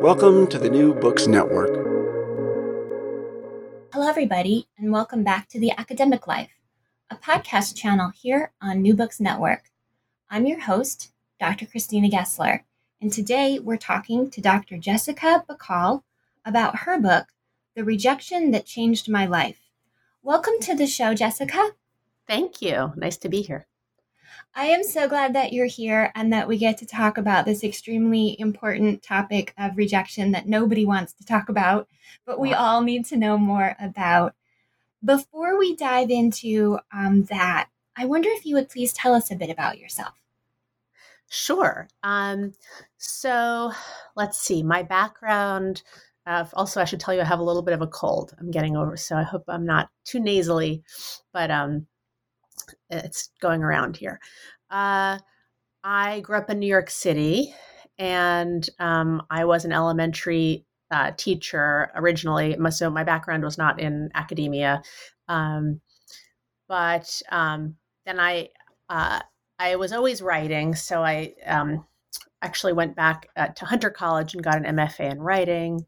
Welcome to the New Books Network. Hello, everybody, and welcome back to The Academic Life, a podcast channel here on New Books Network. I'm your host, Dr. Christina Gessler, and today we're talking to Dr. Jessica Bacal about her book, The Rejection That Changed My Life. Welcome to the show, Jessica. Thank you. Nice to be here. I am so glad that you're here and that we get to talk about this extremely important topic of rejection that nobody wants to talk about, but we all need to know more about. Before we dive into um, that, I wonder if you would please tell us a bit about yourself. Sure. Um, so let's see. My background. Uh, also, I should tell you, I have a little bit of a cold. I'm getting over, so I hope I'm not too nasally. But um, it's going around here. Uh, I grew up in New York City, and um, I was an elementary uh, teacher originally. So my background was not in academia, um, but um, then I uh, I was always writing. So I um, actually went back uh, to Hunter College and got an MFA in writing,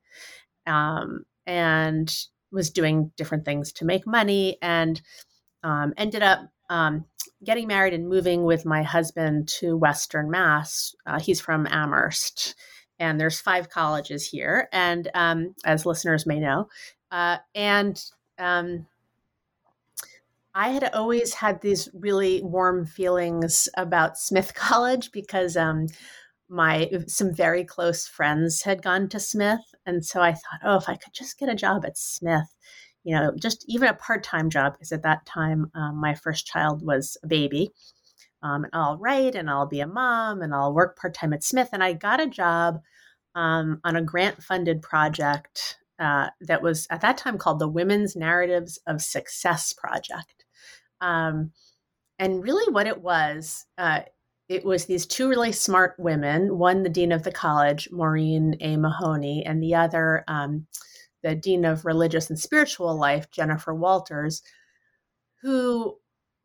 um, and was doing different things to make money, and um, ended up um, getting married and moving with my husband to Western Mass. Uh, he's from Amherst, and there's five colleges here, and um, as listeners may know, uh, and um, I had always had these really warm feelings about Smith College because um, my some very close friends had gone to Smith, and so I thought, oh, if I could just get a job at Smith you know, just even a part time job, because at that time um, my first child was a baby. Um, and I'll write and I'll be a mom and I'll work part time at Smith. And I got a job um, on a grant funded project uh, that was at that time called the Women's Narratives of Success Project. Um, and really, what it was, uh, it was these two really smart women one, the dean of the college, Maureen A. Mahoney, and the other, um, the Dean of Religious and Spiritual Life, Jennifer Walters, who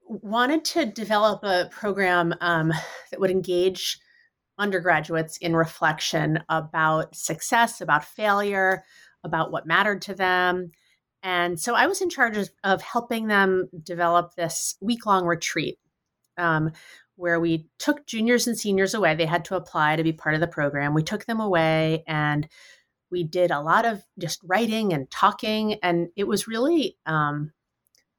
wanted to develop a program um, that would engage undergraduates in reflection about success, about failure, about what mattered to them. And so I was in charge of, of helping them develop this week long retreat um, where we took juniors and seniors away. They had to apply to be part of the program. We took them away and we did a lot of just writing and talking, and it was really um,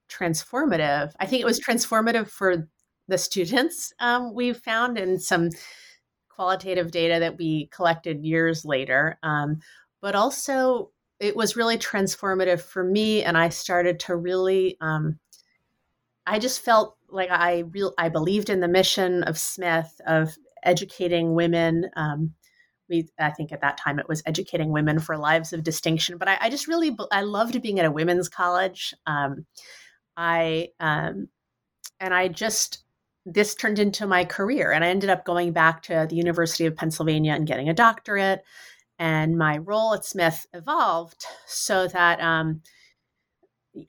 transformative. I think it was transformative for the students um, we found and some qualitative data that we collected years later. Um, but also, it was really transformative for me, and I started to really. Um, I just felt like I real I believed in the mission of Smith of educating women um, we i think at that time it was educating women for lives of distinction but i, I just really i loved being at a women's college um, i um, and i just this turned into my career and i ended up going back to the university of pennsylvania and getting a doctorate And my role at Smith evolved so that um,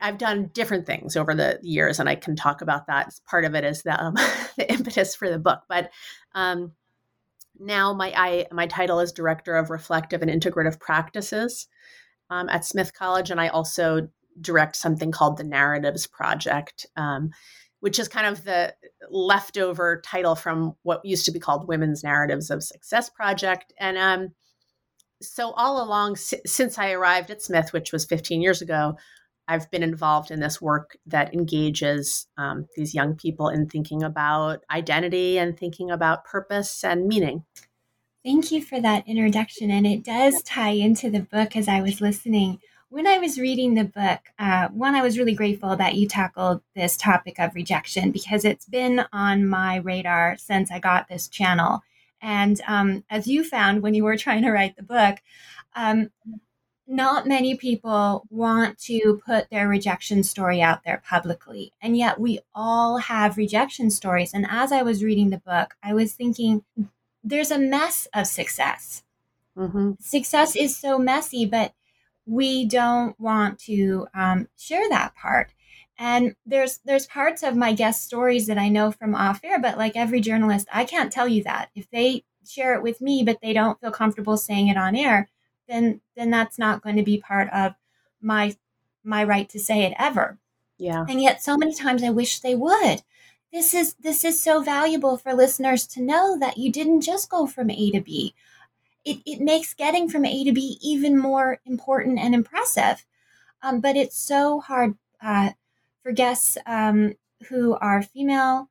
I've done different things over the years, and I can talk about that. Part of it is the, um, the impetus for the book, but um, now my I, my title is director of reflective and integrative practices um, at Smith College, and I also direct something called the Narratives Project, um, which is kind of the leftover title from what used to be called Women's Narratives of Success Project, and um, so all along since I arrived at Smith, which was 15 years ago, I've been involved in this work that engages um, these young people in thinking about identity and thinking about purpose and meaning. Thank you for that introduction. And it does tie into the book as I was listening. When I was reading the book, uh, one, I was really grateful that you tackled this topic of rejection because it's been on my radar since I got this channel. And um, as you found when you were trying to write the book, um, not many people want to put their rejection story out there publicly. And yet we all have rejection stories. And as I was reading the book, I was thinking there's a mess of success. Mm-hmm. Success is so messy, but we don't want to um, share that part. And there's there's parts of my guest stories that I know from off air, but like every journalist, I can't tell you that. If they share it with me, but they don't feel comfortable saying it on air, then then that's not going to be part of my my right to say it ever. Yeah. And yet so many times I wish they would. This is this is so valuable for listeners to know that you didn't just go from A to B. It, it makes getting from A to B even more important and impressive. Um, but it's so hard uh, for guests um, who are female,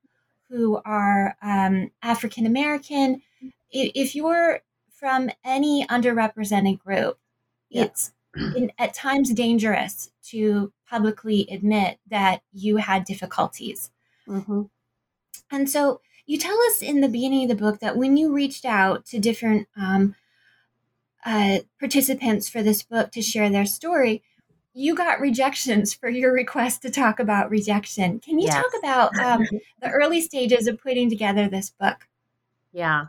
who are um, African American. If you're from any underrepresented group, yeah. it's in, at times dangerous to publicly admit that you had difficulties. Mm-hmm. And so you tell us in the beginning of the book that when you reached out to different um, uh, participants for this book to share their story, you got rejections for your request to talk about rejection. Can you yes. talk about um, the early stages of putting together this book? Yeah.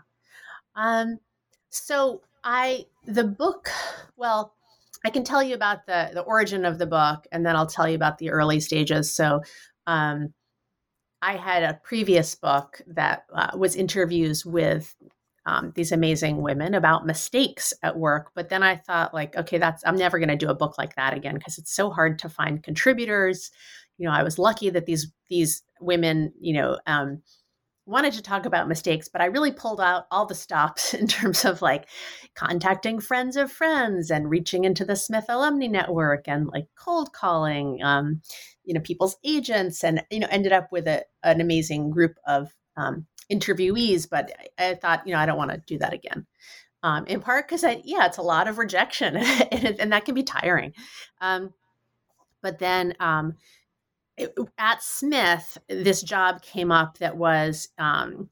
Um, so I the book, well, I can tell you about the the origin of the book, and then I'll tell you about the early stages. So, um, I had a previous book that uh, was interviews with um, these amazing women about mistakes at work. But then I thought, like, okay, that's I'm never going to do a book like that again because it's so hard to find contributors. You know, I was lucky that these these women, you know, um, wanted to talk about mistakes, but I really pulled out all the stops in terms of like contacting friends of friends and reaching into the Smith Alumni Network and like cold calling, um, you know, people's agents, and you know, ended up with a, an amazing group of um, interviewees. But I, I, thought, you know, I don't want to do that again. Um, in part because I, yeah, it's a lot of rejection, and, and, that can be tiring. Um, but then at Smith, this job came up that was um,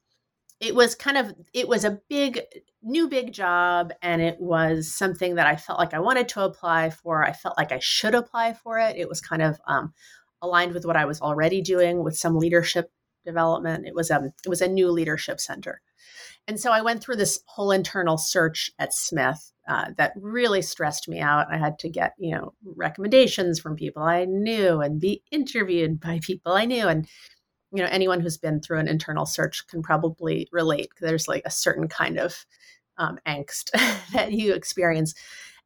it was kind of it was a big new big job and it was something that I felt like I wanted to apply for. I felt like I should apply for it. It was kind of um, aligned with what I was already doing with some leadership development. It was a um, it was a new leadership center. And so I went through this whole internal search at Smith uh, that really stressed me out. I had to get, you know, recommendations from people I knew and be interviewed by people I knew. And, you know, anyone who's been through an internal search can probably relate there's like a certain kind of um, angst that you experience.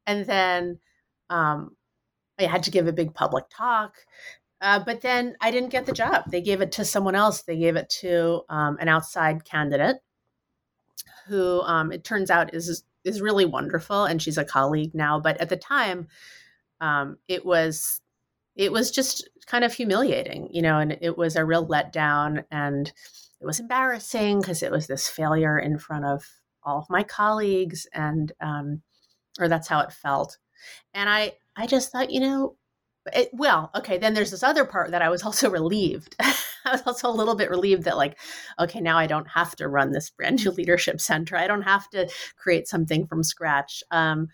And then um, I had to give a big public talk. Uh, but then I didn't get the job. They gave it to someone else. They gave it to um, an outside candidate who um, it turns out is is really wonderful, and she's a colleague now. But at the time, um, it was it was just kind of humiliating, you know, and it was a real letdown, and it was embarrassing because it was this failure in front of all of my colleagues, and um, or that's how it felt. And I I just thought, you know, it, well, okay, then there's this other part that I was also relieved. I was also a little bit relieved that, like, okay, now I don't have to run this brand new leadership center. I don't have to create something from scratch. Um,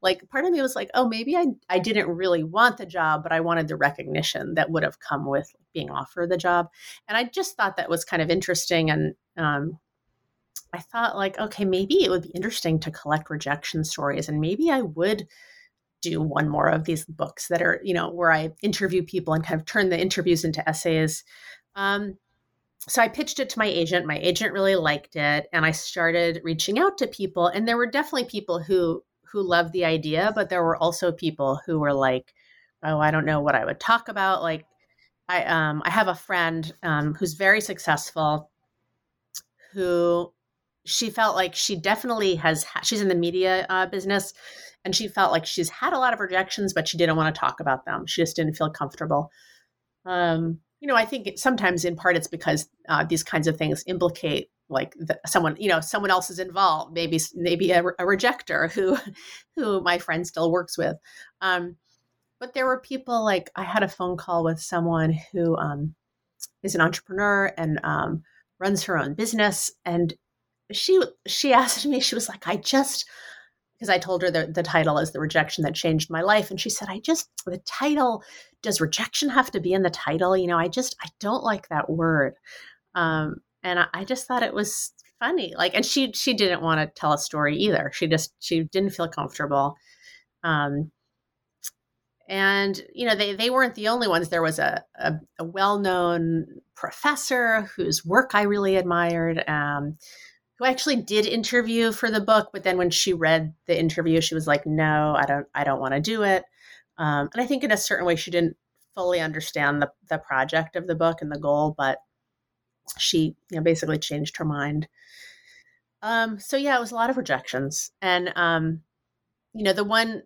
like, part of me was like, oh, maybe I, I didn't really want the job, but I wanted the recognition that would have come with being offered the job. And I just thought that was kind of interesting. And um, I thought like, okay, maybe it would be interesting to collect rejection stories, and maybe I would do one more of these books that are, you know, where I interview people and kind of turn the interviews into essays. Um, so I pitched it to my agent. My agent really liked it, and I started reaching out to people. And there were definitely people who who loved the idea, but there were also people who were like, "Oh, I don't know what I would talk about." Like, I um I have a friend um, who's very successful, who she felt like she definitely has. She's in the media uh, business, and she felt like she's had a lot of rejections, but she didn't want to talk about them. She just didn't feel comfortable. Um, you know, I think sometimes in part it's because uh, these kinds of things implicate like the, someone, you know, someone else is involved. Maybe maybe a, a rejecter who who my friend still works with. Um, but there were people like I had a phone call with someone who um, is an entrepreneur and um, runs her own business, and she she asked me, she was like, I just because I told her that the title is the rejection that changed my life, and she said, I just the title does rejection have to be in the title? You know, I just I don't like that word, um, and I, I just thought it was funny. Like, and she she didn't want to tell a story either. She just she didn't feel comfortable. Um, and you know they, they weren't the only ones there was a, a, a well-known professor whose work i really admired um, who actually did interview for the book but then when she read the interview she was like no i don't i don't want to do it um, and i think in a certain way she didn't fully understand the, the project of the book and the goal but she you know basically changed her mind um, so yeah it was a lot of rejections and um, you know the one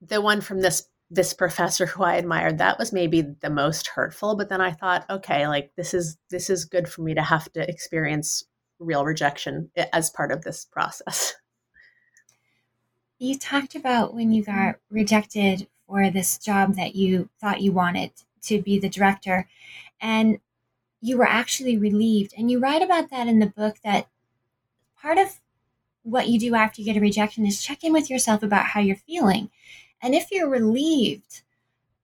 the one from this this professor who I admired, that was maybe the most hurtful. But then I thought, okay, like this is this is good for me to have to experience real rejection as part of this process. You talked about when you got rejected for this job that you thought you wanted to be the director, and you were actually relieved. And you write about that in the book that part of what you do after you get a rejection is check in with yourself about how you're feeling. And if you're relieved,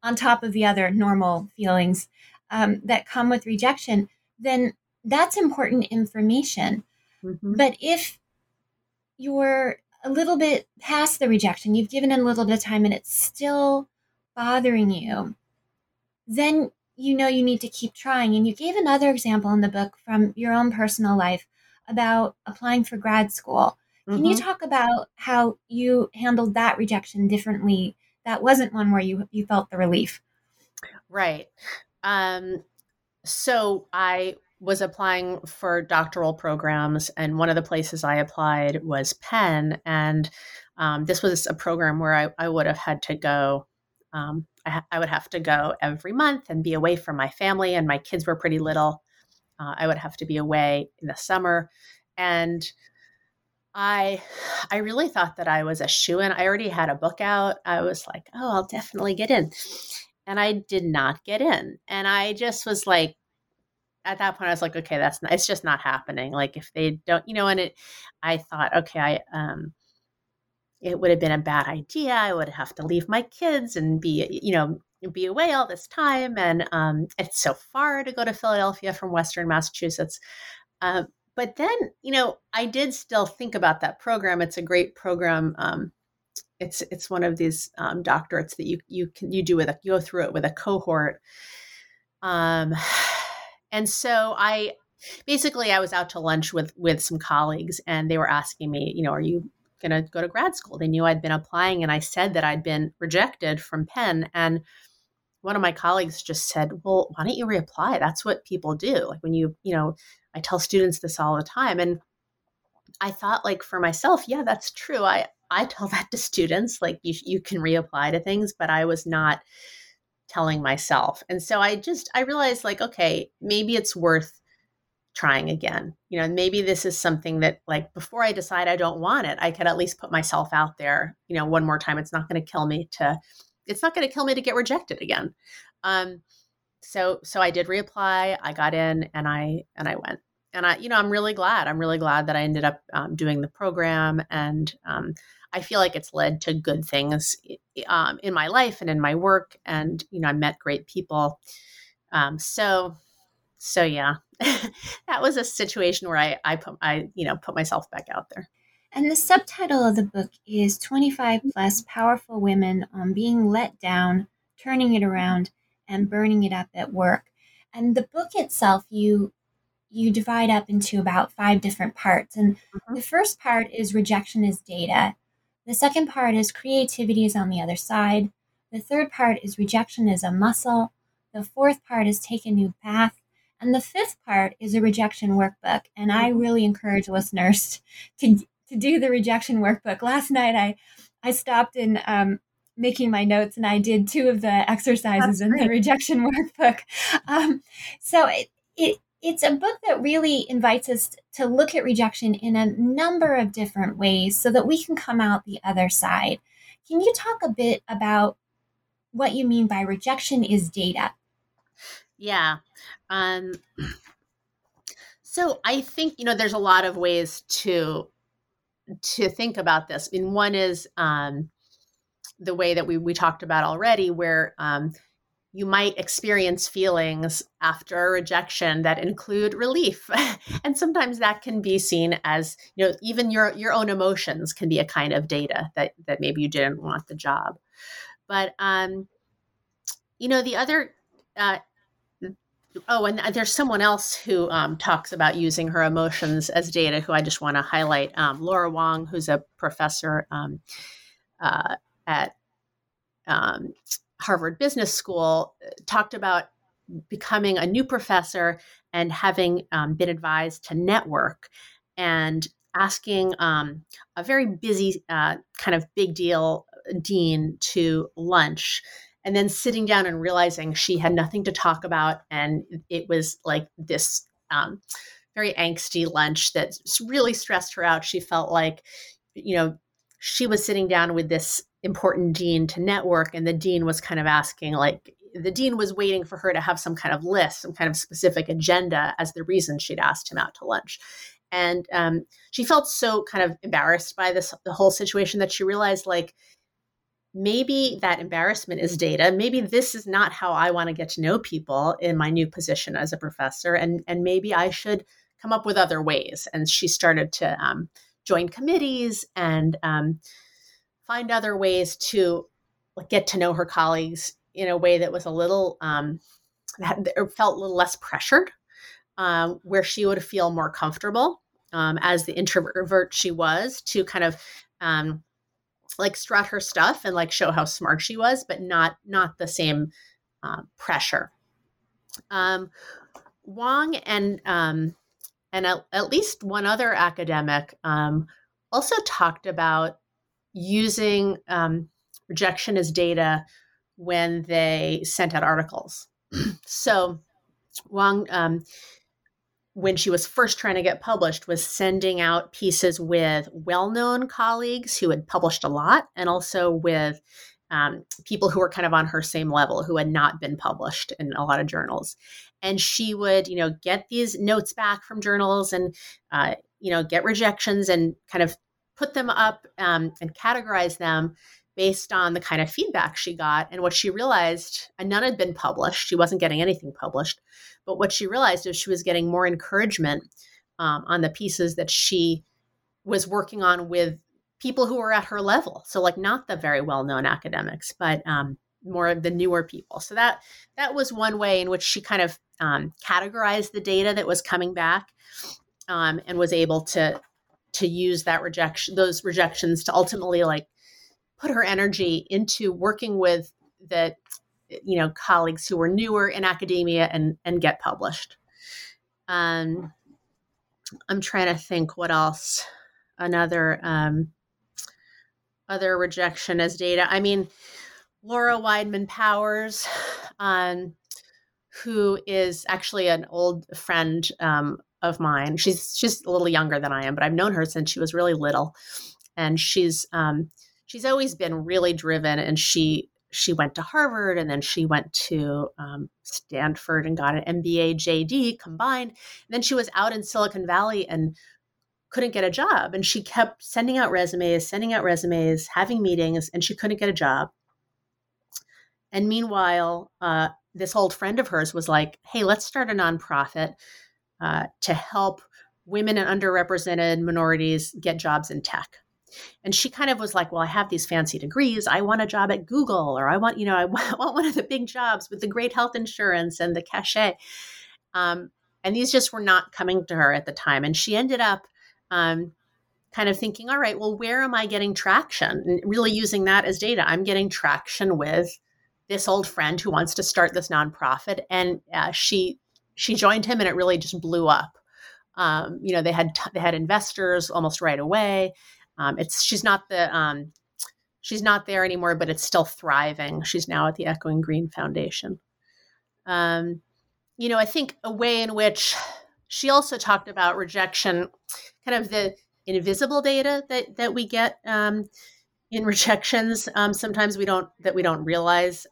on top of the other normal feelings um, that come with rejection, then that's important information. Mm-hmm. But if you're a little bit past the rejection, you've given it a little bit of time and it's still bothering you, then you know you need to keep trying. And you gave another example in the book from your own personal life about applying for grad school. Can mm-hmm. you talk about how you handled that rejection differently? That wasn't one where you you felt the relief. Right. Um, so I was applying for doctoral programs, and one of the places I applied was Penn, and um, this was a program where I, I would have had to go. Um, I, ha- I, would have to go every month and be away from my family, and my kids were pretty little. Uh, I would have to be away in the summer, and I I really thought that I was a shoe in. I already had a book out. I was like, oh, I'll definitely get in. And I did not get in. And I just was like, at that point, I was like, okay, that's not, it's just not happening. Like if they don't, you know, and it, I thought, okay, I, um, it would have been a bad idea. I would have to leave my kids and be, you know, be away all this time. And um, it's so far to go to Philadelphia from Western Massachusetts. Um, but then, you know, I did still think about that program. It's a great program. Um, it's it's one of these um, doctorates that you you can you do with a you go through it with a cohort. Um, and so I basically I was out to lunch with with some colleagues, and they were asking me, you know, are you going to go to grad school? They knew I'd been applying, and I said that I'd been rejected from Penn, and one of my colleagues just said, "Well, why don't you reapply? That's what people do. Like when you, you know, I tell students this all the time. And I thought like for myself, yeah, that's true. I I tell that to students like you you can reapply to things, but I was not telling myself. And so I just I realized like okay, maybe it's worth trying again. You know, maybe this is something that like before I decide I don't want it, I could at least put myself out there, you know, one more time. It's not going to kill me to it's not going to kill me to get rejected again. Um so so I did reapply. I got in and I and I went. And I, you know, I'm really glad. I'm really glad that I ended up um, doing the program, and um, I feel like it's led to good things um, in my life and in my work. And you know, I met great people. Um, so, so yeah, that was a situation where I I put I you know put myself back out there. And the subtitle of the book is 25 plus powerful women on being let down, turning it around, and burning it up at work. And the book itself, you you divide up into about five different parts. And mm-hmm. the first part is rejection is data. The second part is creativity is on the other side. The third part is rejection is a muscle. The fourth part is take a new path. And the fifth part is a rejection workbook. And I really encourage listeners to, to do the rejection workbook. Last night, I, I stopped in um, making my notes and I did two of the exercises in the rejection workbook. Um, so it, it, it's a book that really invites us to look at rejection in a number of different ways so that we can come out the other side. Can you talk a bit about what you mean by rejection is data? Yeah. Um, so I think, you know, there's a lot of ways to to think about this. I mean, one is um, the way that we, we talked about already, where um, you might experience feelings after a rejection that include relief. And sometimes that can be seen as you know even your your own emotions can be a kind of data that that maybe you didn't want the job. But um you know the other uh oh and there's someone else who um, talks about using her emotions as data who i just want to highlight um, laura huang who's a professor um, uh, at um, Harvard Business School uh, talked about becoming a new professor and having um, been advised to network and asking um, a very busy, uh, kind of big deal uh, dean to lunch and then sitting down and realizing she had nothing to talk about and it was like this um, very angsty lunch that really stressed her out. She felt like you know she was sitting down with this important dean to network and the dean was kind of asking like the dean was waiting for her to have some kind of list some kind of specific agenda as the reason she'd asked him out to lunch. And um, she felt so kind of embarrassed by this the whole situation that she realized like maybe that embarrassment is data. Maybe this is not how i want to get to know people in my new position as a professor and and maybe i should come up with other ways. And she started to um, join committees and um, find other ways to get to know her colleagues in a way that was a little um, that felt a little less pressured, um, where she would feel more comfortable um, as the introvert she was to kind of um, like strut her stuff and like show how smart she was, but not not the same uh, pressure. Um, Huang and um, and at, at, least one other academic um, also talked about using um, rejection as data when they sent out articles. so Huang, um, when she was first trying to get published, was sending out pieces with well-known colleagues who had published a lot, and also with um, people who were kind of on her same level who had not been published in a lot of journals. And she would, you know, get these notes back from journals and, uh, you know, get rejections and kind of put them up um, and categorize them based on the kind of feedback she got and what she realized and none had been published. She wasn't getting anything published. But what she realized is she was getting more encouragement um, on the pieces that she was working on with people who were at her level. So like not the very well-known academics but um, more of the newer people. So that that was one way in which she kind of um, categorized the data that was coming back um, and was able to to use that rejection those rejections to ultimately like put her energy into working with the you know colleagues who were newer in academia and and get published. Um i'm trying to think what else. Another um other rejection as data. I mean laura weidman powers um who is actually an old friend um, of mine. She's she's a little younger than I am, but I've known her since she was really little, and she's um, she's always been really driven. And she she went to Harvard, and then she went to um, Stanford and got an MBA JD combined. And then she was out in Silicon Valley and couldn't get a job, and she kept sending out resumes, sending out resumes, having meetings, and she couldn't get a job. And meanwhile, uh, this old friend of hers was like, "Hey, let's start a nonprofit uh, to help women and underrepresented minorities get jobs in tech." And she kind of was like, "Well, I have these fancy degrees. I want a job at Google, or I want, you know, I want one of the big jobs with the great health insurance and the cachet." Um, and these just were not coming to her at the time. And she ended up um, kind of thinking, all right, well, where am I getting traction? And really using that as data. I'm getting traction with this old friend who wants to start this nonprofit. And uh, she she joined him and it really just blew up. Um, you know, they had t- they had investors almost right away. Um, it's she's not the um, she's not there anymore, but it's still thriving. She's now at the Echoing Green Foundation. Um, you know, I think a way in which she also talked about rejection, kind of the invisible data that that we get um, in rejections. Um, sometimes we don't that we don't realize.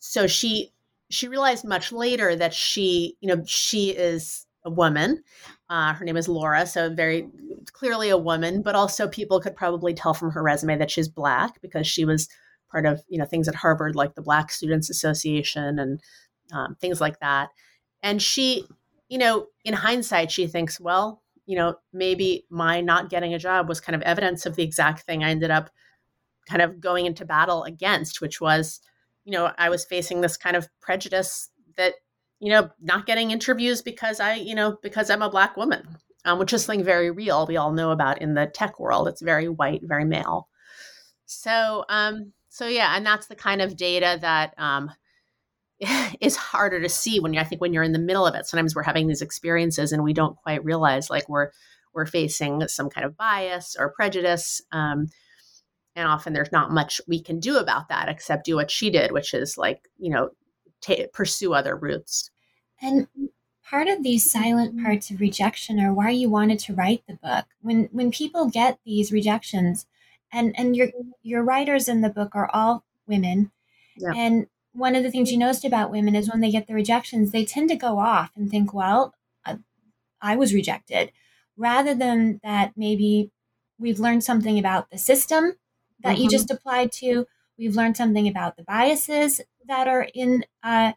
So she she realized much later that she you know she is a woman. Uh, her name is Laura, so very clearly a woman, but also people could probably tell from her resume that she's black because she was part of you know things at Harvard like the Black Students Association and um, things like that. And she, you know, in hindsight, she thinks, well, you know, maybe my not getting a job was kind of evidence of the exact thing I ended up kind of going into battle against, which was, you know, I was facing this kind of prejudice that, you know, not getting interviews because I, you know, because I'm a black woman, um, which is something very real. We all know about in the tech world. It's very white, very male. So, um, so yeah, and that's the kind of data that um, is harder to see when you, I think when you're in the middle of it. Sometimes we're having these experiences and we don't quite realize like we're we're facing some kind of bias or prejudice. Um, and often there's not much we can do about that except do what she did, which is like you know t- pursue other routes. And part of these silent parts of rejection are why you wanted to write the book. When when people get these rejections, and and your your writers in the book are all women, yeah. and one of the things you noticed about women is when they get the rejections, they tend to go off and think, well, I was rejected, rather than that maybe we've learned something about the system that mm-hmm. you just applied to. We've learned something about the biases that are in uh,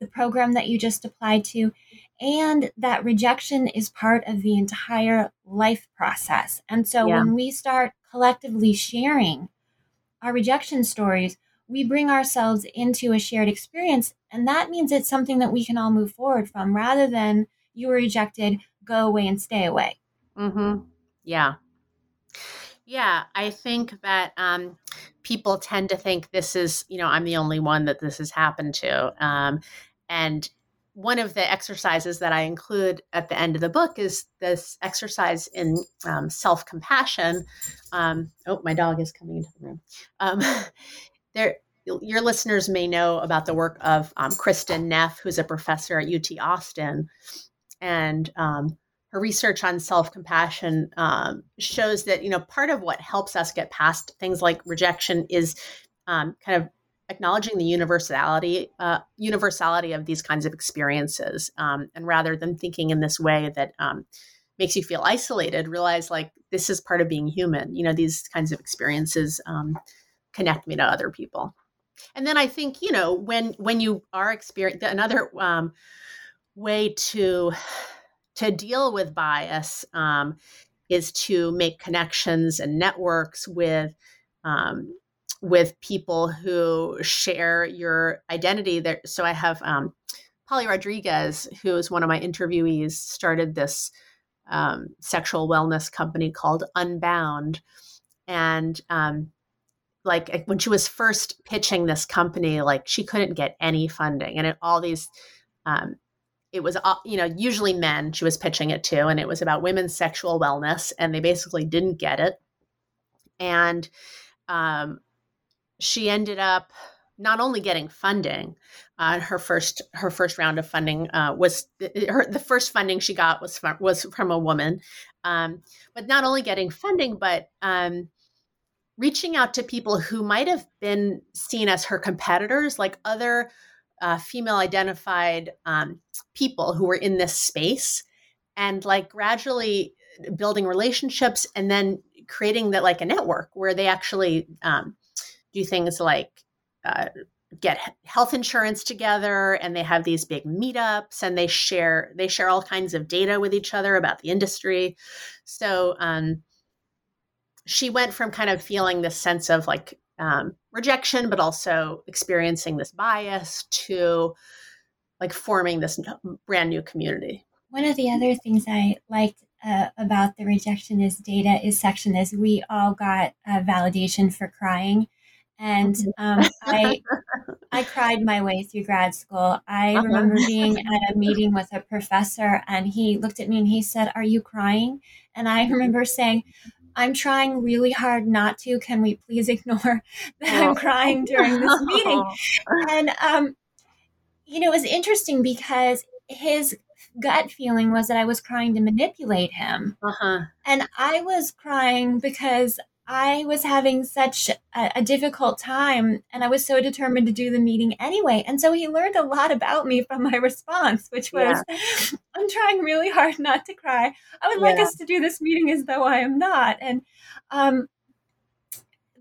the program that you just applied to, and that rejection is part of the entire life process. And so yeah. when we start collectively sharing our rejection stories, we bring ourselves into a shared experience. And that means it's something that we can all move forward from rather than you were rejected, go away and stay away. Mm-hmm. Yeah. Yeah, I think that um, people tend to think this is, you know, I'm the only one that this has happened to. Um, and one of the exercises that I include at the end of the book is this exercise in um, self compassion. Um, oh, my dog is coming into the room. Um, there your listeners may know about the work of um, Kristin Neff, who's a professor at UT Austin, and um, her research on self-compassion um, shows that you know part of what helps us get past things like rejection is um, kind of acknowledging the universality uh, universality of these kinds of experiences, um, and rather than thinking in this way that um, makes you feel isolated, realize like this is part of being human. You know, these kinds of experiences connect me to other people and then i think you know when when you are experiencing another um, way to to deal with bias um, is to make connections and networks with um, with people who share your identity there. So i have um, polly rodriguez who is one of my interviewees started this um, sexual wellness company called unbound. And um, like when she was first pitching this company like she couldn't get any funding. And it, all these um, it was you know usually men she was pitching it to and it was about women's sexual wellness and they basically didn't get it. And um, she ended up not only getting funding uh, her first her first round of funding uh, was her, the first funding she got was from, was from a woman um, but not only getting funding but um, reaching out to people who might have been seen as her competitors, like other uh, female identified um, people who were in this space, and like gradually building relationships and then creating that like a network where they actually um, do things like uh, get health insurance together and they have these big meetups and they share they share all kinds of data with each other about the industry. So um, she went from kind of feeling this sense of like um, rejection but also experiencing this bias to like forming this brand new community one of the other things i liked uh, about the rejection is data is section is we all got validation for crying and mm-hmm. um, I I cried my way through grad school. I uh-huh. remember being at a meeting with a professor, and he looked at me and he said, "Are you crying?" And I mm-hmm. remember saying, "I'm trying really hard not to. Can we please ignore that I'm crying during this meeting?" And um, you know, it was interesting because his gut feeling was that I was crying to manipulate him. Uh-huh. And I was crying because I was having such a, a, difficult time and I was so determined to do the meeting anyway. And so he learned a lot about me from my response, which was yeah. I'm trying really hard not to cry. I would yeah. like us to do this meeting as though I am not. And, um,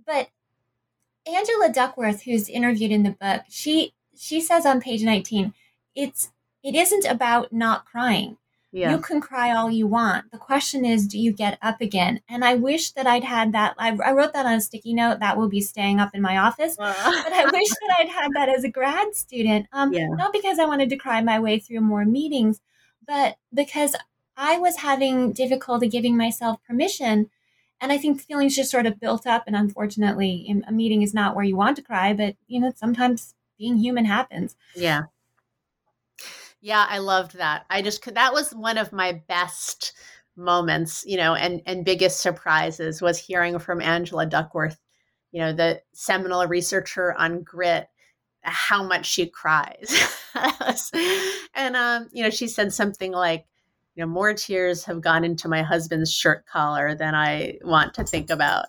but Angela Duckworth, who's interviewed in the book, she, she says on page 19, it's, it isn't about not crying. Yeah. You can cry all you want. The question is, do you get up again? And I wish that I'd had that. I, I wrote that on a sticky note that will be staying up in my office. but I wish that I'd had that as a grad student. Um, yeah. Not because I wanted to cry my way through more meetings, but because I was having difficulty giving myself permission. And I think the feelings just sort of built up. And unfortunately, a meeting is not where you want to cry, but you know, sometimes being human happens. Yeah. Yeah, I loved that. I just could, that was one of my best moments, you know, and and biggest surprises was hearing from Angela Duckworth, you know, the seminal researcher on grit, how much she cries. and um, you know, she said something like, you know, more tears have gone into my husband's shirt collar than I want to think about.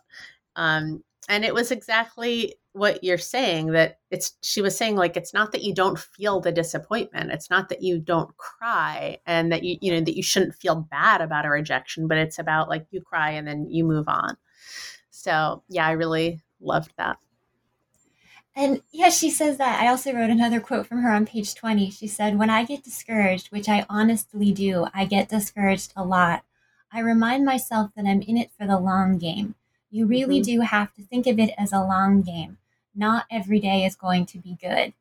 Um, and it was exactly what you're saying that it's she was saying like it's not that you don't feel the disappointment it's not that you don't cry and that you you know that you shouldn't feel bad about a rejection but it's about like you cry and then you move on. So yeah i really loved that. And yeah she says that. I also wrote another quote from her on page 20 she said when i get discouraged which i honestly do i get discouraged a lot. I remind myself that i'm in it for the long game you really mm-hmm. do have to think of it as a long game. Not every day is going to be good.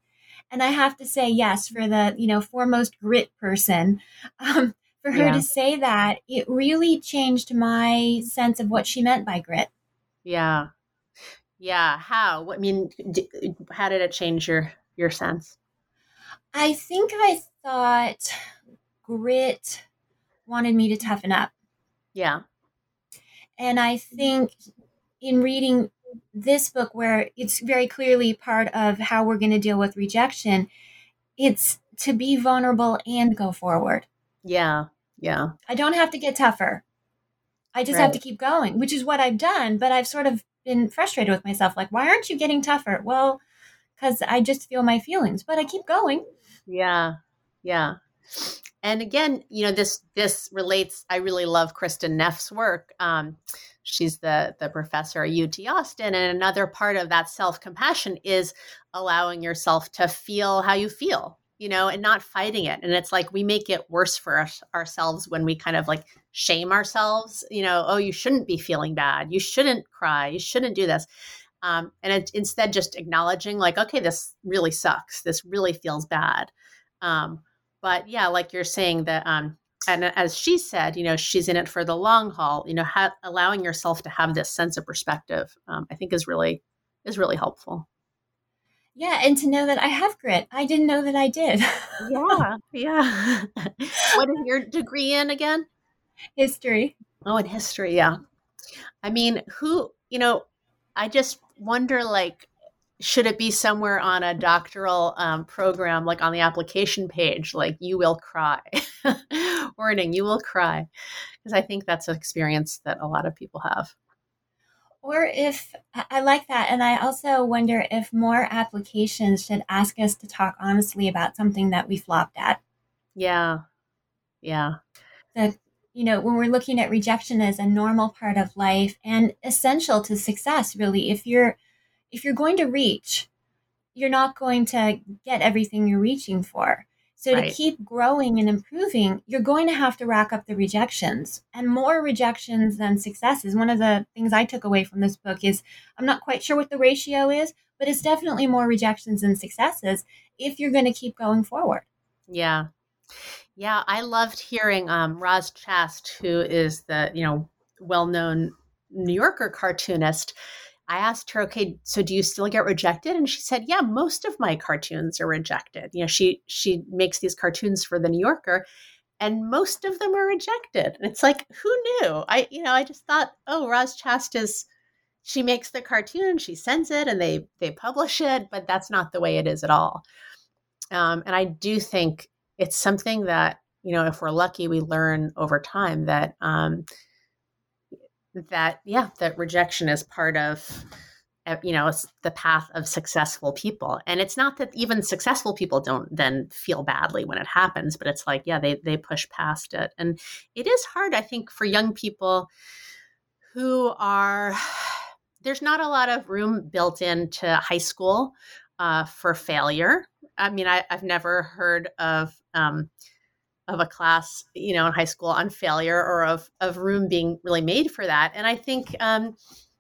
And I have to say, yes, for the you know foremost grit person, um, for her yeah. to say that, it really changed my sense of what she meant by grit. Yeah, yeah. How? I mean, how did it change your your sense? I think I thought grit wanted me to toughen up. Yeah. And I think in reading this book, where it's very clearly part of how we're going to deal with rejection, it's to be vulnerable and go forward. Yeah. Yeah. I don't have to get tougher. I just right. have to keep going, which is what I've done. But I've sort of been frustrated with myself. Like, why aren't you getting tougher? Well, because I just feel my feelings, but I keep going. Yeah. Yeah and again you know this this relates i really love kristin neff's work um, she's the the professor at ut austin and another part of that self-compassion is allowing yourself to feel how you feel you know and not fighting it. And it's like we make it worse for us, ourselves when we kind of like shame ourselves you know oh you shouldn't be feeling bad. You shouldn't cry. You shouldn't do this. Um, and it, instead just acknowledging like okay this really sucks. This really feels bad. Um, but yeah, like you're saying that, um, and as she said, you know, she's in it for the long haul. You know, ha- allowing yourself to have this sense of perspective, um, I think, is really is really helpful. Yeah, and to know that I have grit. I didn't know that I did. yeah, yeah. what is your degree in again? History. Oh, in history, yeah. I mean, who, you know, I just wonder like should it be somewhere on a doctoral um, program like on the application page like you will cry. Warning you will cry. Because i think that's an experience that a lot of people have. Or if i like that and i also wonder if more applications should ask us to talk honestly about something that we flopped at. Yeah. Yeah. The you know when we're looking at rejection as a normal part of life and essential to success really if you're if you're going to reach you're not going to get everything you're reaching for. So right. to keep growing and improving, you're going to have to rack up the rejections and more rejections than successes. One of the things I took away from this book is I'm not quite sure what the ratio is, but it's definitely more rejections than successes if you're going to keep going forward. Yeah. Yeah, I loved hearing um, Roz Chast, who is the, you know, well-known New Yorker cartoonist, I asked her, okay, so do you still get rejected? And she said, yeah, most of my cartoons are rejected. You know, she she makes these cartoons for the New Yorker and most of them are rejected. And it's like, who knew? I, you know, I just thought, oh, Roz Chast is she makes the cartoon, she sends it and they they publish it, but that's not the way it is at all. Um, and I do think it's something that, you know, if we're lucky, we learn over time that um, that yeah that rejection is part of eh, you know it's the path of successful people. And it's not that even successful people don't then feel badly when it happens but it's like yeah they they push past it. And it is hard i think for young people who are there's not a lot of room built into high school uh, for failure. I mean I, have never heard of um, of a class, you know, in high school on failure or of of room being really made for that. And I think, um,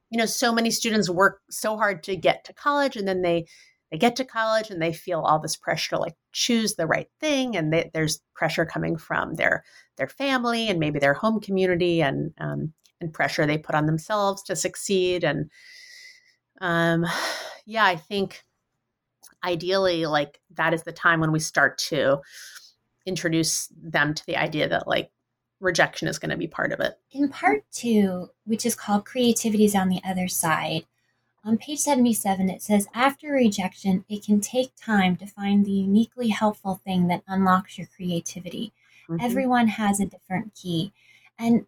you know, so many students work so hard to get to college, and then they they get to college and they feel all this pressure to like choose the right thing, and they, there's pressure coming from their their family and maybe their home community, and um, and pressure they put on themselves to succeed. And um, yeah, I think ideally, like that is the time when we start to introduce them to the idea that like rejection is going to be part of it. In part two, which is called Creativity is on the Other Side, on page 77, it says After rejection, it can take time to find the uniquely helpful thing that unlocks your creativity. Mm-hmm. Everyone has a different key. And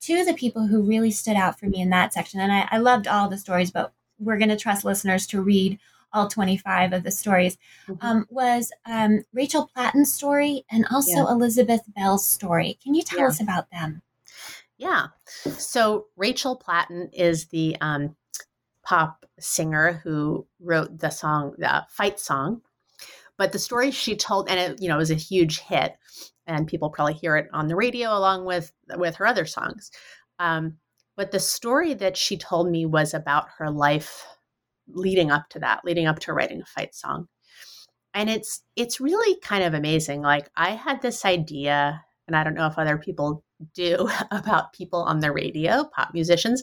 two of the people who really stood out for me in that section, and I, I loved all the stories, but we're going to trust listeners to read all 25 of the stories, mm-hmm. um, was um, Rachel Platten's story and also yeah. Elizabeth Bell's story. Can you tell yeah. us about them? Yeah. So Rachel Platten is the um, pop singer who wrote the song, the fight song. But the story she told, and it, you know, was a huge hit, and people probably hear it on the radio along with with her other songs. Um, but the story that she told me was about her life leading up to that, leading up to writing a fight song. And it's it's really kind of amazing. Like I had this idea, and I don't know if other people do about people on the radio, pop musicians,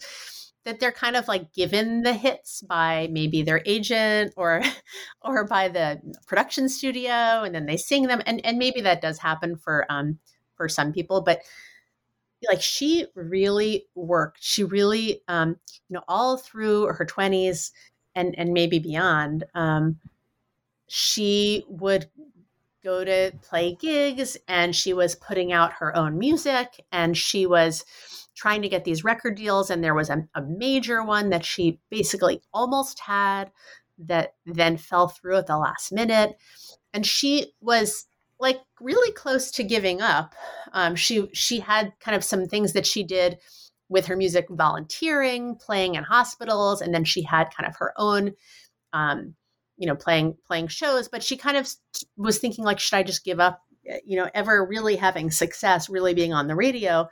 that they're kind of like given the hits by maybe their agent or or by the production studio and then they sing them and and maybe that does happen for um for some people but like she really worked she really um you know all through her 20s and and maybe beyond um, she would go to play gigs and she was putting out her own music and she was trying to get these record deals and there was a, a major one that she basically almost had that then fell through at the last minute. And she was like really close to giving up. Um, she she had kind of some things that she did with her music volunteering, playing in hospitals, and then she had kind of her own, um, you know, playing playing shows. But she kind of was thinking like, should I just give up? Eh, you know, ever really having success, really being on the radio.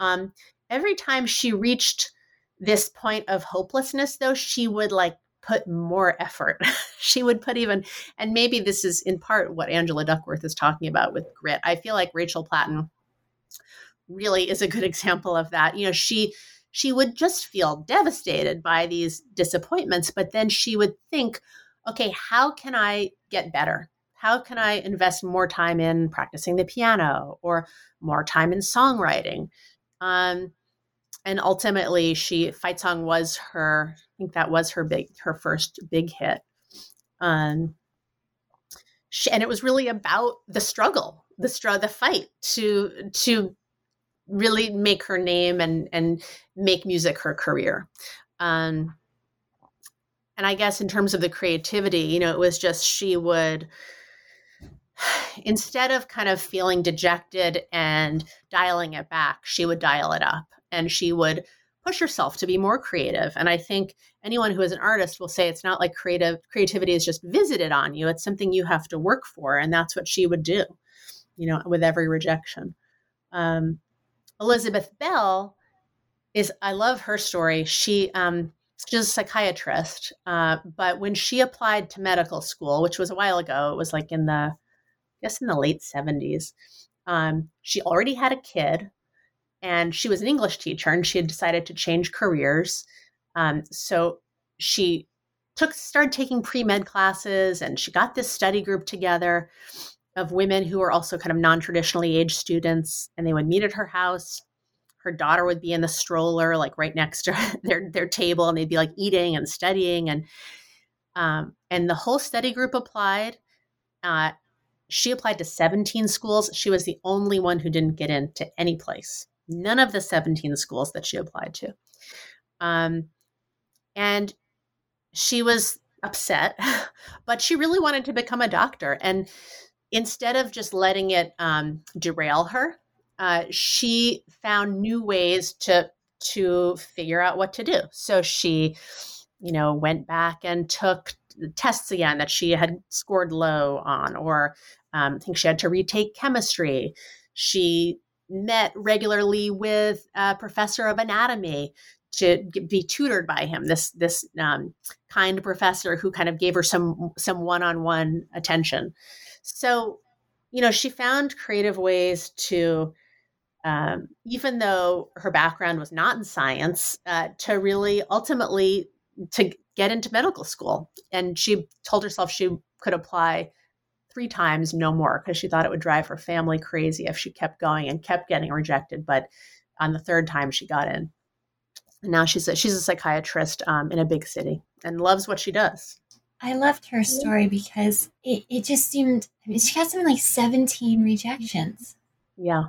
Um, every time she reached this point of hopelessness, though, she would like put more effort. she would put even, and maybe this is in part what Angela Duckworth is talking about with grit. I feel like Rachel Platten really is a good example of that. You know, she she would just feel devastated by these disappointments, but then she would think, okay, how can I get better? How can I invest more time in practicing the piano or more time in songwriting? Um, and ultimately, she fight song was her. I think that was her big, her first big hit. Um, she, and it was really about the struggle, the struggle, the fight to to really make her name and and make music her career. Um, and I guess in terms of the creativity, you know, it was just she would instead of kind of feeling dejected and dialing it back, she would dial it up and she would push herself to be more creative. And I think anyone who is an artist will say it's not like creative creativity is just visited on you. It's something you have to work for. And that's what she would do, you know, with every rejection. Um, Elizabeth Bell is, I love her story. She, um, she's a psychiatrist, uh, but when she applied to medical school, which was a while ago, it was like in the, I guess in the late 70s, um, she already had a kid and she was an English teacher and she had decided to change careers. Um, so she took started taking pre-med classes and she got this study group together of women who were also kind of non-traditionally aged students and they would meet at her house. Her daughter would be in the stroller like right next to their their table and they'd be like eating and studying and um, and the whole study group applied. Uh, she applied to 17 schools. She was the only one who didn't get into any place. None of the 17 schools that she applied to. Um, and she was upset but she really wanted to become a doctor and instead of just letting it um, derail her uh, she found new ways to to figure out what to do. So she, you know, went back and took tests again that she had scored low on, or um, I think she had to retake chemistry. She met regularly with a professor of anatomy to be tutored by him. This this um, kind professor who kind of gave her some some one on one attention. So, you know, she found creative ways to um, even though her background was not in science, uh, to really ultimately to get into medical school. And she told herself she could apply three times, no more, because she thought it would drive her family crazy if she kept going and kept getting rejected. But on the third time, she got in. And now she's a, she's a psychiatrist um, in a big city and loves what she does. I loved her story because it, it just seemed, I mean, she got something like 17 rejections. Yeah.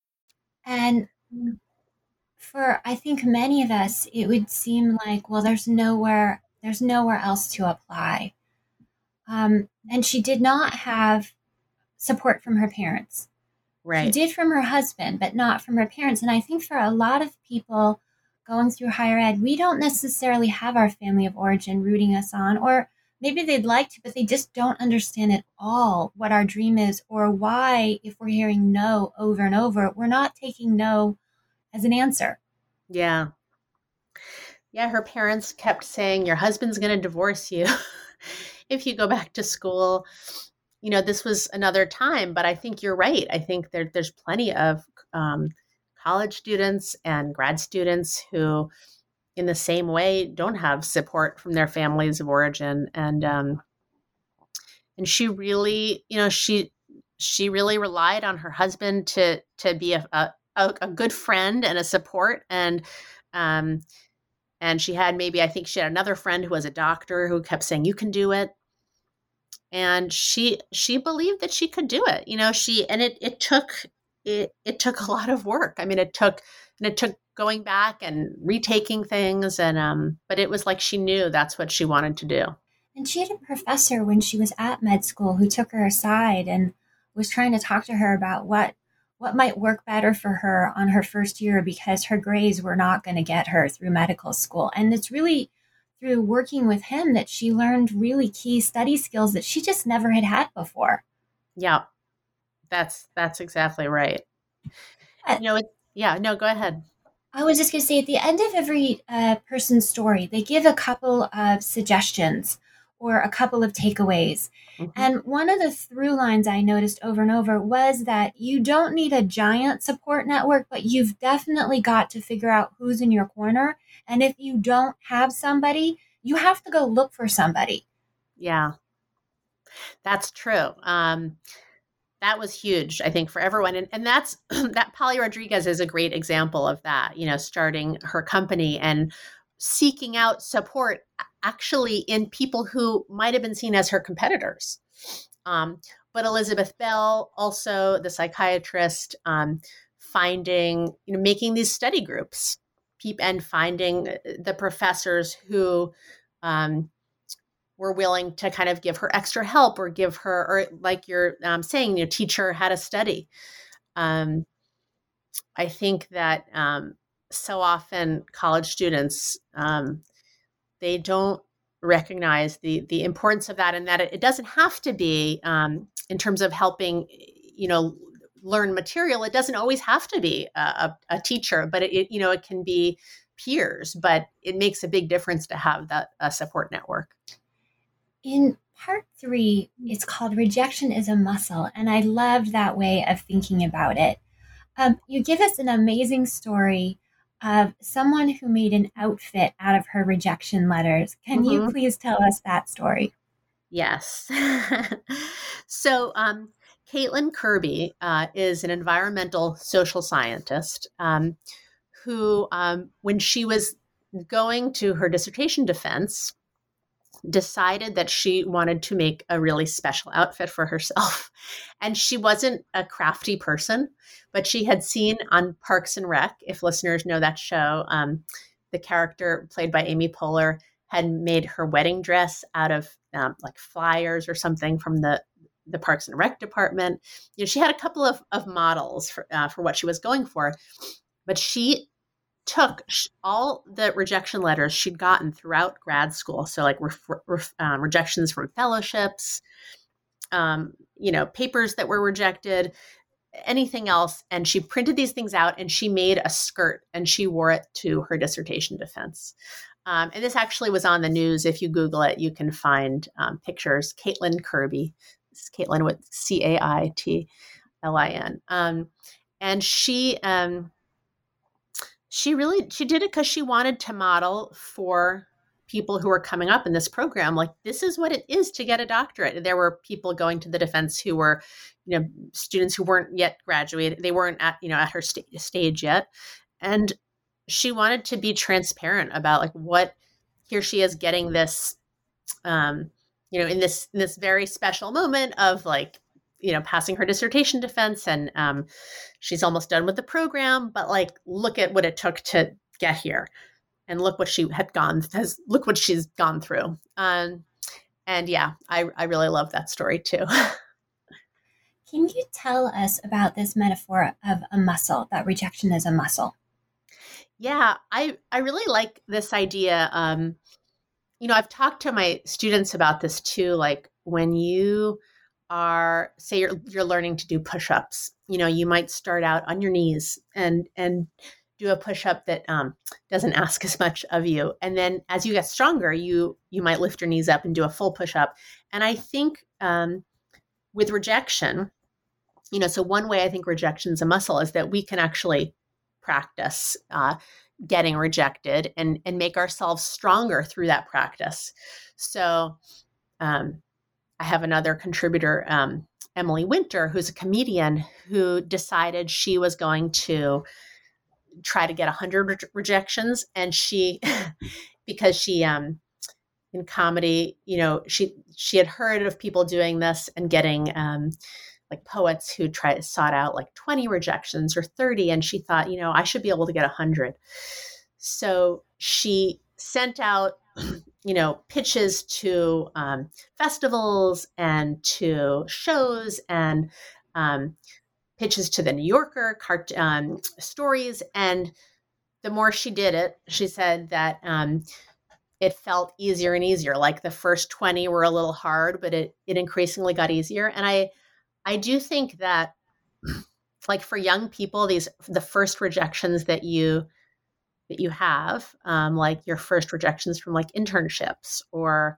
And for I think many of us, it would seem like, well, there's nowhere, there's nowhere else to apply. Um, and she did not have support from her parents. Right. She did from her husband, but not from her parents. And I think for a lot of people going through higher ed, we don't necessarily have our family of origin rooting us on, or maybe they'd like to, but they just don't understand at all what our dream is or why, if we're hearing no over and over, we're not taking no as an answer. Yeah. Yeah, her parents kept saying, Your husband's going to divorce you if you go back to school. You know, this was another time, but I think you're right. I think there, there's plenty of um, college students and grad students who in the same way don't have support from their families of origin. And um and she really you know she she really relied on her husband to to be a a, a good friend and a support. And um and she had maybe i think she had another friend who was a doctor who kept saying you can do it. And she she believed that she could do it you know she and it it took it it took a lot of work. I mean it took and it took going back and retaking things and um but it was like she knew that's what she wanted to do. And she had a professor when she was at med school who took her aside and was trying to talk to her about what what might work better for her on her first year because her grades were not going to get her through medical school. And it's really through working with him that she learned really key study skills that she just never had had before. Yeah that's that's exactly right. Uh, you know it, yeah no go ahead I was just going to say at the end of every uh, person's story, they give a couple of suggestions or a couple of takeaways. Mm-hmm. And one of the through lines I noticed over and over was that you don't need a giant support network, but you've definitely got to figure out who's in your corner. And if you don't have somebody, you have to go look for somebody. Yeah, that's true. Um, that was huge, I think, for everyone. And, and that's that Polly Rodriguez is a great example of that, you know, starting her company and seeking out support actually in people who might have been seen as her competitors. Um, but Elizabeth Bell, also the psychiatrist, um, finding, you know, making these study groups and finding uh, the professors who um, were willing to kind of give her extra help or give her, or like you're um, saying, you know, teach her how to study. Um, I think that um, so often college students um, they don't recognize the the importance of that and that it, it doesn't have to be um, in terms of helping you know learn material it doesn't always have to be a, a, a teacher but it, it, you know it can be peers but it makes a big difference to have that a support network in part three it's called rejection is a muscle and i loved that way of thinking about it um, you give us an amazing story of someone who made an outfit out of her rejection letters. Can mm-hmm. you please tell us that story? Yes. so, um, Caitlin Kirby uh, is an environmental social scientist um, who, um, when she was going to her dissertation defense, decided that she wanted to make a really special outfit for herself. And she wasn't a crafty person, but she had seen on Parks and Rec, if listeners know that show, um, the character played by Amy Poehler had made her wedding dress out of um, like flyers or something from the the Parks and Rec department. You know, she had a couple of, of models for, uh, for what she was going for, but she took all the rejection letters she'd gotten throughout grad school. So, like ref, ref, um, rejections from fellowships, um, you know, papers that were rejected, anything else. And she printed these things out and she made a skirt and she wore it to her dissertation defense. Um, and this actually was on the news. If you Google it, you can find um, pictures. Caitlin Kirby, this is Caitlin with C A I T L I N. Um, and she, um, she really she did it because she wanted to model for people who were coming up in this program like this is what it is to get a doctorate. There were people going to the defense who were you know students who weren't yet graduated they weren't at you know at her st- stage yet and she wanted to be transparent about like what here she is getting this um you know in this in this very special moment of like you know passing her dissertation defense and um, she's almost done with the program but like look at what it took to get here and look what she had gone has look what she's gone through. Um, and yeah I, I really love that story too. Can you tell us about this metaphor of a muscle that rejection is a muscle? Yeah i i really like this idea um you know i've talked to my students about this too like when you are say you're you're learning to do push-ups you know you might start out on your knees and and do a push-up that um, doesn't ask as much of you. And then as you get stronger you you might lift your knees up and do a full push-up. And i think um, with rejection you know so one way i think rejection is a muscle is that we can actually practice uh, getting rejected and and make ourselves stronger through that practice. So um, I have another contributor, um, Emily Winter, who's a comedian who decided she was going to try to get 100 re- rejections. And she, because she, um, in comedy, you know, she she had heard of people doing this and getting um, like poets who tried sought out like 20 rejections or 30, and she thought, you know, I should be able to get 100. So she sent out you know, pitches to um, festivals and to shows and um, pitches to the New Yorker, cart- um, stories. And the more she did it, she said that um, it felt easier and easier. Like the first 20 were a little hard, but it, it increasingly got easier. And I, I do think that like for young people, these, the first rejections that you, that you have, um, like your first rejections from like internships or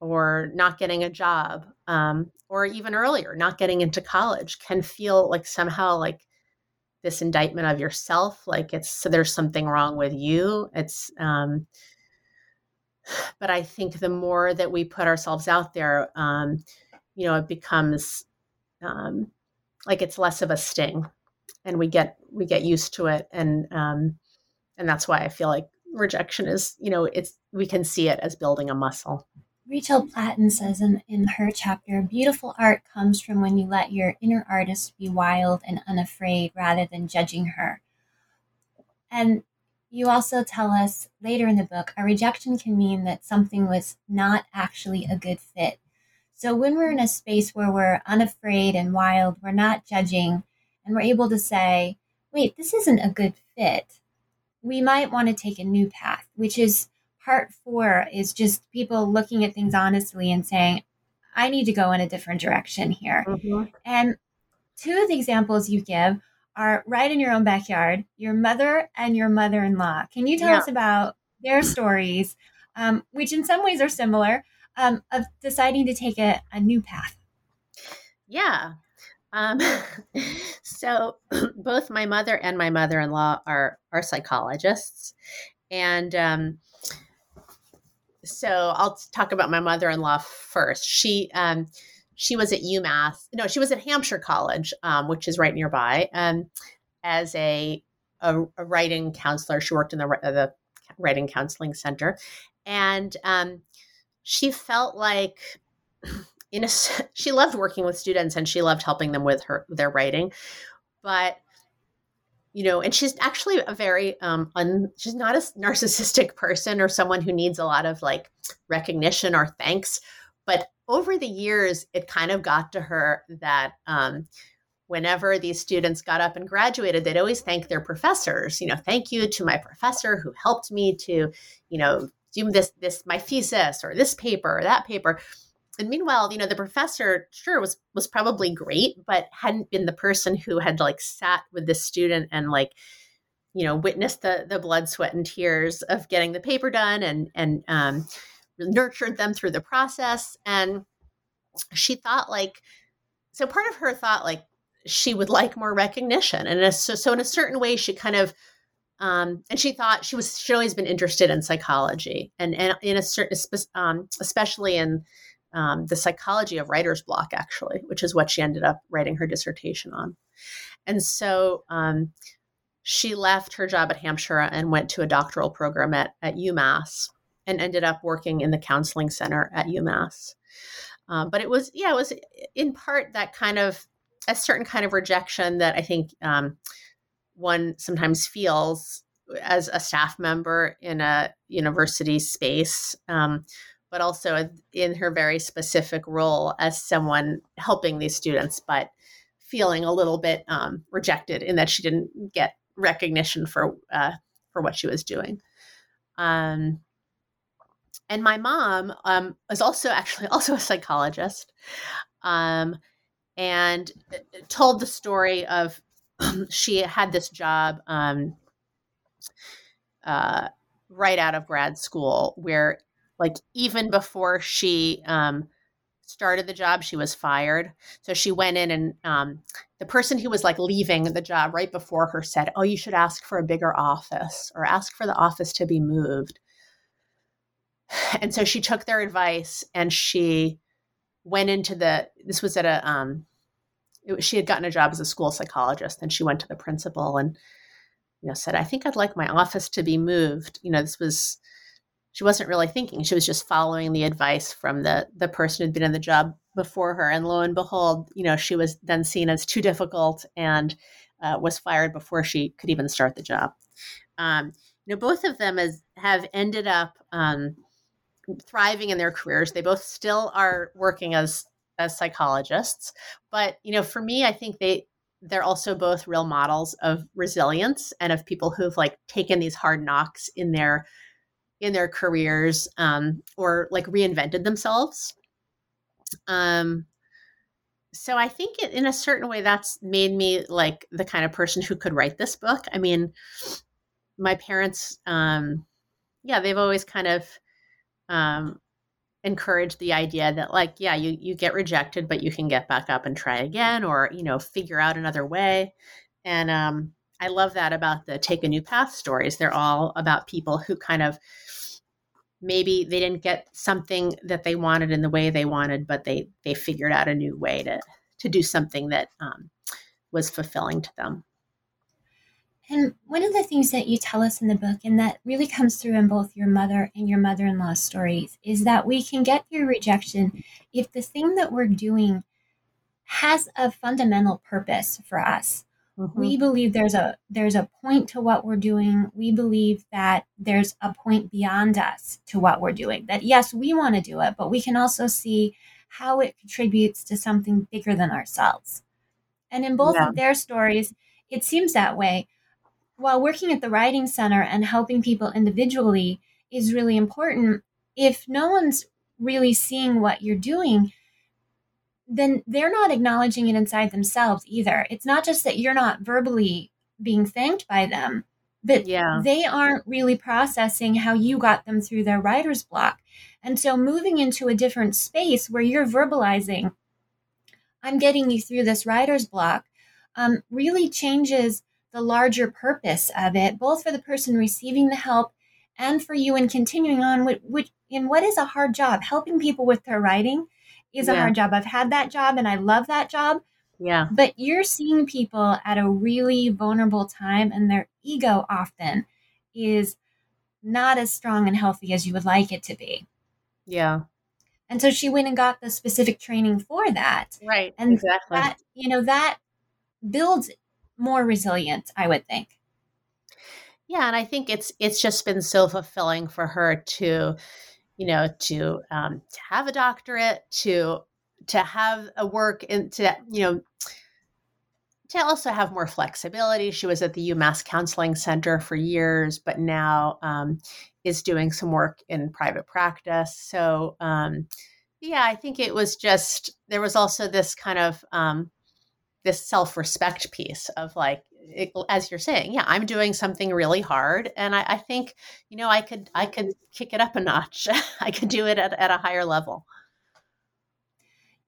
or not getting a job, um, or even earlier, not getting into college, can feel like somehow like this indictment of yourself, like it's so there's something wrong with you. It's um, but I think the more that we put ourselves out there, um, you know, it becomes um, like it's less of a sting and we get we get used to it and um and that's why i feel like rejection is you know it's we can see it as building a muscle Rachel Platten says in, in her chapter, beautiful art comes from when you let your inner artist be wild and unafraid rather than judging her. And you also tell us later in the book, a rejection can mean that something was not actually a good fit. So when we're in a space where we're unafraid and wild, we're not judging, and we're able to say, wait, this isn't a good fit, we might want to take a new path, which is part four is just people looking at things honestly and saying, I need to go in a different direction here. Mm-hmm. And two of the examples you give are right in your own backyard, your mother and your mother in law. Can you tell yeah. us about their stories, um, which in some ways are similar, um, of deciding to take a, a new path? Yeah. Um, so both my mother and my mother-in-law are are psychologists, and um, so I'll talk about my mother-in-law first. She um, she was at UMass. No, she was at Hampshire College, um, which is right nearby, um, as a, a, a writing counselor. She worked in the the writing counseling center, and um, she felt like in a she loved working with students and she loved helping them with her their writing, but you know, and she's actually a very um un, she's not a narcissistic person or someone who needs a lot of like recognition or thanks, but over the years it kind of got to her that um whenever these students got up and graduated they'd always thank their professors you know thank you to my professor who helped me to you know do this this my thesis or this paper or that paper and meanwhile, you know, the professor sure was was probably great, but hadn't been the person who had like sat with the student and like, you know, witnessed the the blood, sweat, and tears of getting the paper done and and um, nurtured them through the process. And she thought like, so part of her thought like she would like more recognition, and so so in a certain way, she kind of um, and she thought she was she'd always been interested in psychology and and in a certain um, especially in um, the psychology of writer's block, actually, which is what she ended up writing her dissertation on. And so um, she left her job at Hampshire and went to a doctoral program at, at UMass and ended up working in the counseling center at UMass. Um, but it was, yeah, it was in part that kind of a certain kind of rejection that I think um, one sometimes feels as a staff member in a university space um, but also in her very specific role as someone helping these students, but feeling a little bit um, rejected in that she didn't get recognition for uh, for what she was doing. Um, and my mom um, was also actually also a psychologist, um, and uh, told the story of she had this job um, uh, right out of grad school where like even before she um, started the job, she was fired. So she went in and um, the person who was like leaving the job right before her said, Oh, you should ask for a bigger office or ask for the office to be moved. And so she took their advice and she went into the, this was at a, um, it, she had gotten a job as a school psychologist and she went to the principal and, you know, said, I think I'd like my office to be moved. You know, this was, she wasn't really thinking. She was just following the advice from the the person who'd been in the job before her. And lo and behold you know she was then seen as too difficult and uh, was fired before she could even start the job. Um, you know both of them has, have ended up um, thriving in their careers. They both still are working as as psychologists. But you know for me i think they they're also both real models of resilience and of people who've like taken these hard knocks in their in their careers um, or like reinvented themselves. Um, so I think it, in a certain way that's made me like the kind of person who could write this book. I mean, my parents, um, yeah, they've always kind of um, encouraged the idea that like, yeah, you you get rejected, but you can get back up and try again, or you know, figure out another way. And um, I love that about the take a new path stories. They're all about people who kind of maybe they didn't get something that they wanted in the way they wanted, but they they figured out a new way to to do something that um, was fulfilling to them. And one of the things that you tell us in the book, and that really comes through in both your mother and your mother in law stories, is that we can get through rejection if the thing that we're doing has a fundamental purpose for us. Mm-hmm. We believe there's a there's a point to what we're doing. We believe that there's a point beyond us to what we're doing. That yes, we want to do it, but we can also see how it contributes to something bigger than ourselves. And in both yeah. of their stories, it seems that way while working at the Writing Center and helping people individually is really important, if no one's really seeing what you're doing, then they're not acknowledging it inside themselves either. It's not just that you're not verbally being thanked by them, but yeah. they aren't really processing how you got them through their writer's block. And so moving into a different space where you're verbalizing, I'm getting you through this writer's block, um, really changes the larger purpose of it, both for the person receiving the help and for you in continuing on with, which in what is a hard job. Helping people with their writing is yeah. a hard job. I've had that job and I love that job. Yeah. But you're seeing people at a really vulnerable time and their ego often is not as strong and healthy as you would like it to be. Yeah. And so she went and got the specific training for that. Right. And exactly. that, you know, that builds more resilient, I would think. Yeah, and I think it's it's just been so fulfilling for her to, you know, to um, to have a doctorate, to to have a work and to you know to also have more flexibility. She was at the UMass Counseling Center for years, but now um, is doing some work in private practice. So, um, yeah, I think it was just there was also this kind of um, this self-respect piece of like it, as you're saying yeah i'm doing something really hard and I, I, think you know i could i could kick it up a notch. I could do it at, at a higher level.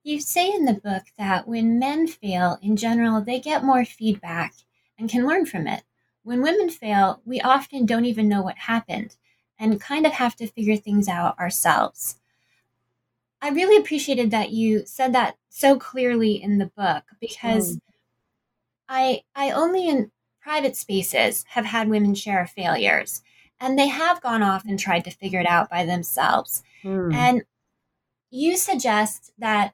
You say in the book that when men fail in general they get more feedback and can learn from it. When women fail we often don't even know what happened and kind of have to figure things out ourselves. I really appreciated that you said that so clearly in the book because mm. I I only in private spaces have had women share failures and they have gone off and tried to figure it out by themselves. Mm. And you suggest that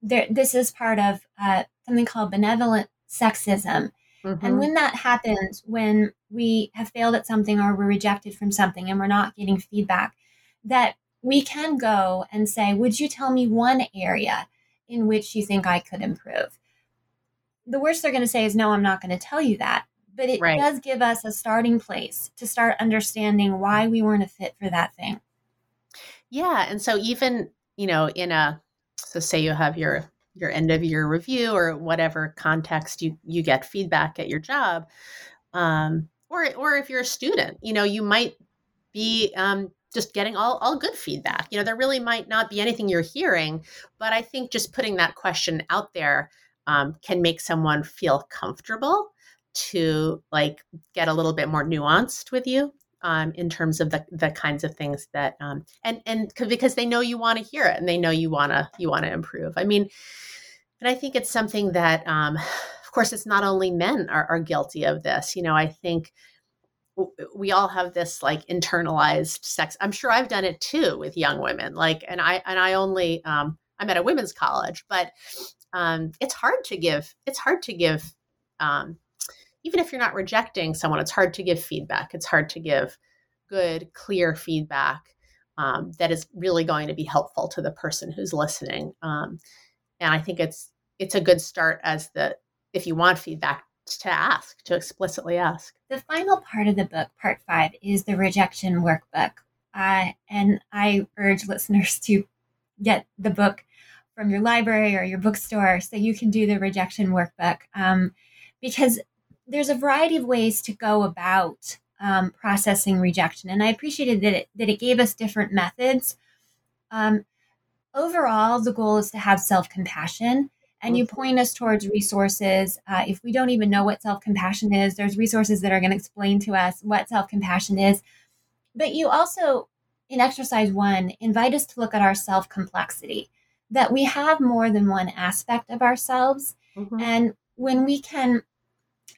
there, this is part of uh, something called benevolent sexism. Mm-hmm. And when that happens, when we have failed at something or we're rejected from something and we're not getting feedback, that we can go and say, Would you tell me one area in which you think I could improve? The worst they're going to say is, No, I'm not going to tell you that. But it right. does give us a starting place to start understanding why we weren't a fit for that thing. Yeah. And so, even, you know, in a, so say you have your, your end of year review or whatever context you, you get feedback at your job. Um, or, or if you're a student, you know, you might be um, just getting all, all good feedback. You know, there really might not be anything you're hearing, but I think just putting that question out there um, can make someone feel comfortable to like get a little bit more nuanced with you um, in terms of the, the kinds of things that um, and and because they know you want to hear it and they know you want to you want to improve. I mean, and I think it's something that, um, of course, it's not only men are, are guilty of this. You know, I think we all have this like internalized sex i'm sure i've done it too with young women like and i and i only um i'm at a women's college but um it's hard to give it's hard to give um even if you're not rejecting someone it's hard to give feedback it's hard to give good clear feedback um, that is really going to be helpful to the person who's listening um, and i think it's it's a good start as the if you want feedback to ask, to explicitly ask. The final part of the book, part five, is the rejection workbook. Uh, and I urge listeners to get the book from your library or your bookstore so you can do the rejection workbook um, because there's a variety of ways to go about um, processing rejection. And I appreciated that it, that it gave us different methods. Um, overall, the goal is to have self compassion and you point us towards resources. Uh, if we don't even know what self compassion is, there's resources that are going to explain to us what self compassion is. But you also, in exercise one, invite us to look at our self complexity, that we have more than one aspect of ourselves. Mm-hmm. And when we can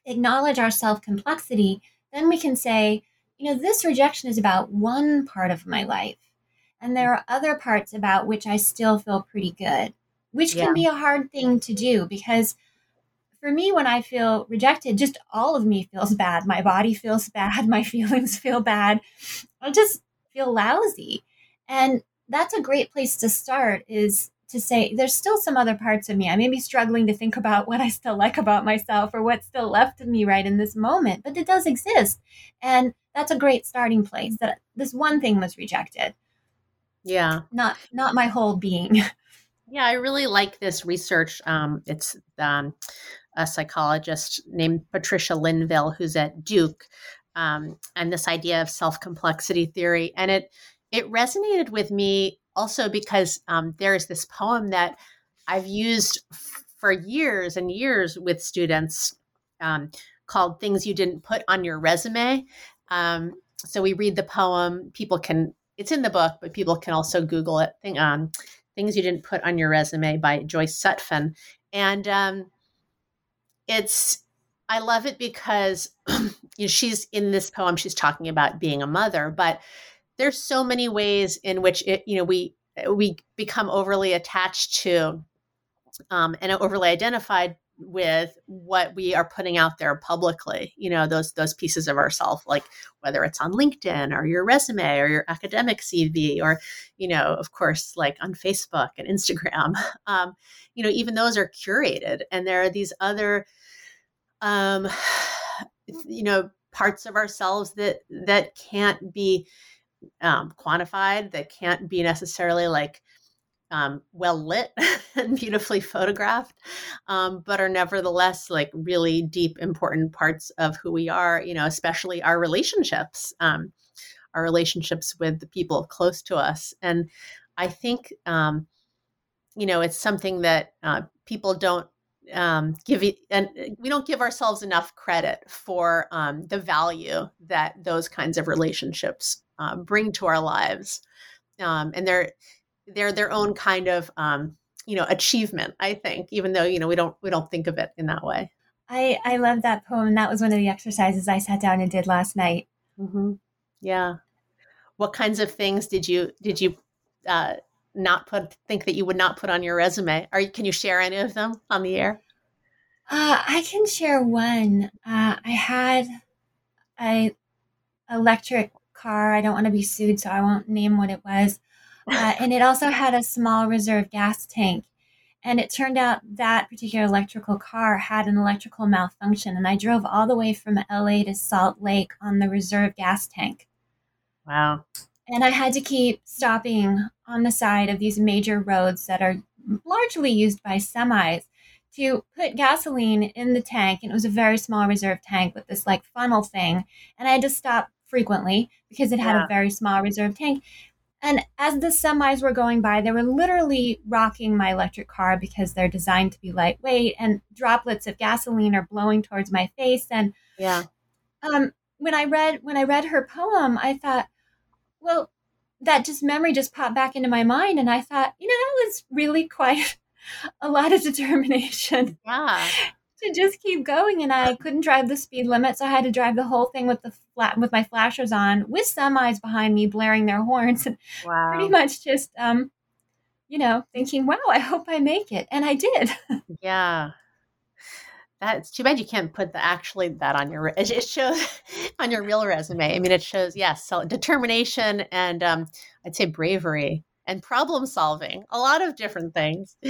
acknowledge our self complexity, then we can say, you know, this rejection is about one part of my life. And there are other parts about which I still feel pretty good, which yeah. can be a hard thing to do because for me, when I feel rejected, just all of me feels bad. My body feels bad. My feelings feel bad. I just feel lousy. And that's a great place to start is to say there's still some other parts of me. I may be struggling to think about what I still like about myself or what's still left of me right in this moment, but it does exist. And that's a great starting place that this one thing was rejected. Yeah. Not not my whole being. Yeah, I really like this research. Um, it's um, a psychologist named Patricia Linville who's at Duke, um, and this idea of self complexity theory, and it it resonated with me also because um, there is this poem that I've used f- for years and years with students um, called Things You Didn't Put on Your Resume. Um, so we read the poem, people can, it's in the book, but people can also Google it. Thing, um, Things You Didn't Put on Your Resume by Joyce Sutphen. And um, it's, I love it because you know, she's in this poem, she's talking about being a mother, but there's so many ways in which it you know we we become overly attached to um, and overly identified with what we are putting out there publicly you know those those pieces of ourselves like whether it's on linkedin or your resume or your academic cv or you know of course like on facebook and instagram. Um, you know even those are curated and there are these other um, you know parts of ourselves that that can't be um, quantified that can't be necessarily like um, well lit and beautifully photographed, um, but are nevertheless like really deep, important parts of who we are, you know, especially our relationships, um, our relationships with the people close to us. And I think, um, you know, it's something that uh, people don't um, give it, and we don't give ourselves enough credit for um, the value that those kinds of relationships uh, bring to our lives, um, and they're they're their own kind of um, you know achievement. I think, even though you know we don't we don't think of it in that way. I I love that poem. That was one of the exercises I sat down and did last night. Mm-hmm. Yeah. What kinds of things did you did you uh, not put think that you would not put on your resume? Are you, can you share any of them on the air? Uh, I can share one. Uh, I had a electric car. I don't want to be sued, so I won't name what it was. Uh, and it also had a small reserve gas tank. And it turned out that particular electrical car had an electrical malfunction. And I drove all the way from LA to Salt Lake on the reserve gas tank. Wow. And I had to keep stopping on the side of these major roads that are largely used by semis to put gasoline in the tank. And it was a very small reserve tank with this like funnel thing. And I had to stop frequently because it had yeah. a very small reserve tank. And as the semis were going by, they were literally rocking my electric car because they're designed to be lightweight and droplets of gasoline are blowing towards my face. And yeah. Um, when I read when I read her poem, I thought, well, that just memory just popped back into my mind, and I thought, you know, that was really quite a lot of determination. Yeah. To just keep going, and I couldn't drive the speed limit, so I had to drive the whole thing with the flat with my flashers on, with semis behind me blaring their horns, and wow. pretty much just, um, you know, thinking, "Wow, I hope I make it," and I did. Yeah, that's too bad you can't put the actually that on your it shows on your real resume. I mean, it shows yes, so determination and um, I'd say bravery and problem solving. A lot of different things.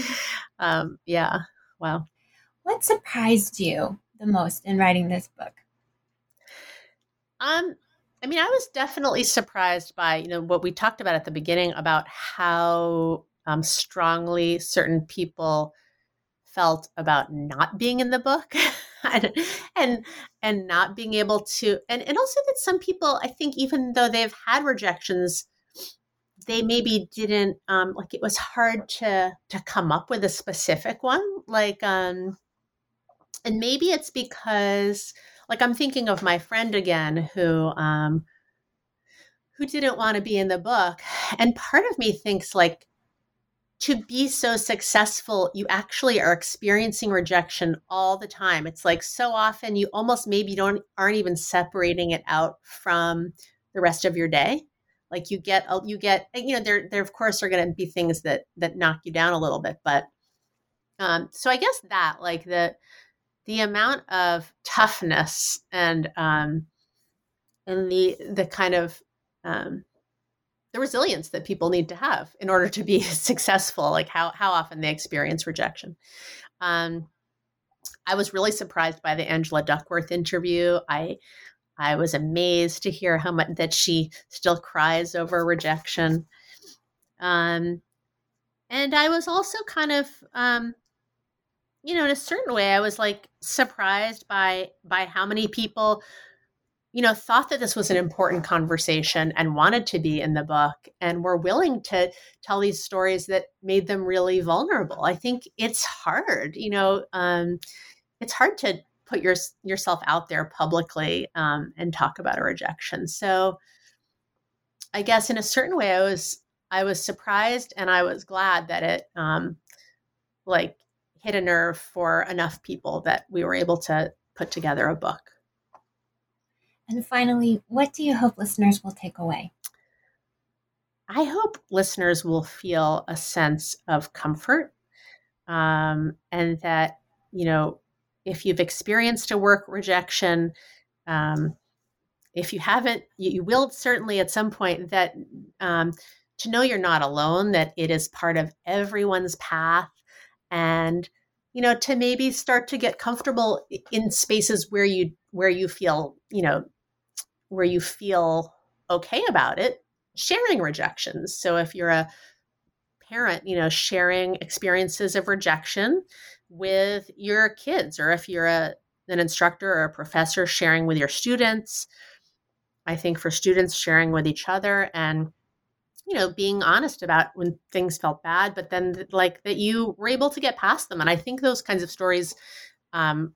Um, yeah. Wow. What surprised you the most in writing this book? Um, I mean, I was definitely surprised by you know what we talked about at the beginning about how um, strongly certain people felt about not being in the book and, and and not being able to and and also that some people i think even though they've had rejections they maybe didn't um like it was hard to to come up with a specific one like um and maybe it's because like i'm thinking of my friend again who um who didn't want to be in the book and part of me thinks like to be so successful, you actually are experiencing rejection all the time. It's like so often you almost maybe don't aren't even separating it out from the rest of your day. Like you get you get you know there there of course are going to be things that that knock you down a little bit, but um so I guess that like the the amount of toughness and um and the the kind of um the resilience that people need to have in order to be successful like how how often they experience rejection. Um, i was really surprised by the angela duckworth interview. I i was amazed to hear how much that she still cries over rejection. Um, and i was also kind of um, you know in a certain way i was like surprised by by how many people you know, thought that this was an important conversation and wanted to be in the book and were willing to tell these stories that made them really vulnerable. I think it's hard, you know, um, it's hard to put your, yourself out there publicly um, and talk about a rejection. So I guess in a certain way, I was I was surprised and I was glad that it um, like hit a nerve for enough people that we were able to put together a book. And finally, what do you hope listeners will take away? I hope listeners will feel a sense of comfort um, and that, you know, if you've experienced a work rejection, um, if you haven't, you, you, will certainly at some point that um, to know you're not alone, that it is part of everyone's path, and you know to maybe start to get comfortable in spaces where you where you feel you know where you feel okay about it, sharing rejections. So if you're a parent, you know, sharing experiences of rejection with your kids, or if you're a an instructor or a professor sharing with your students. I think for students sharing with each other and you know being honest about when things felt bad but then like that you were able to get past them and i think those kinds of stories um,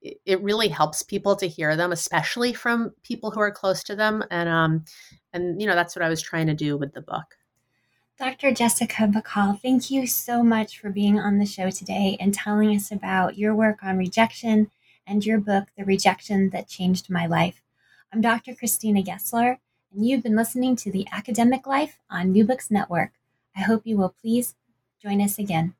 it really helps people to hear them, especially from people who are close to them. And um, and you know that's what I was trying to do with the book. Dr. Jessica Bacal, thank you so much for being on the show today and telling us about your work on rejection and your book, The Rejection That Changed My Life. I'm Dr. Christina Gessler, and you've been listening to The Academic Life on New Books Network. I hope you will please join us again.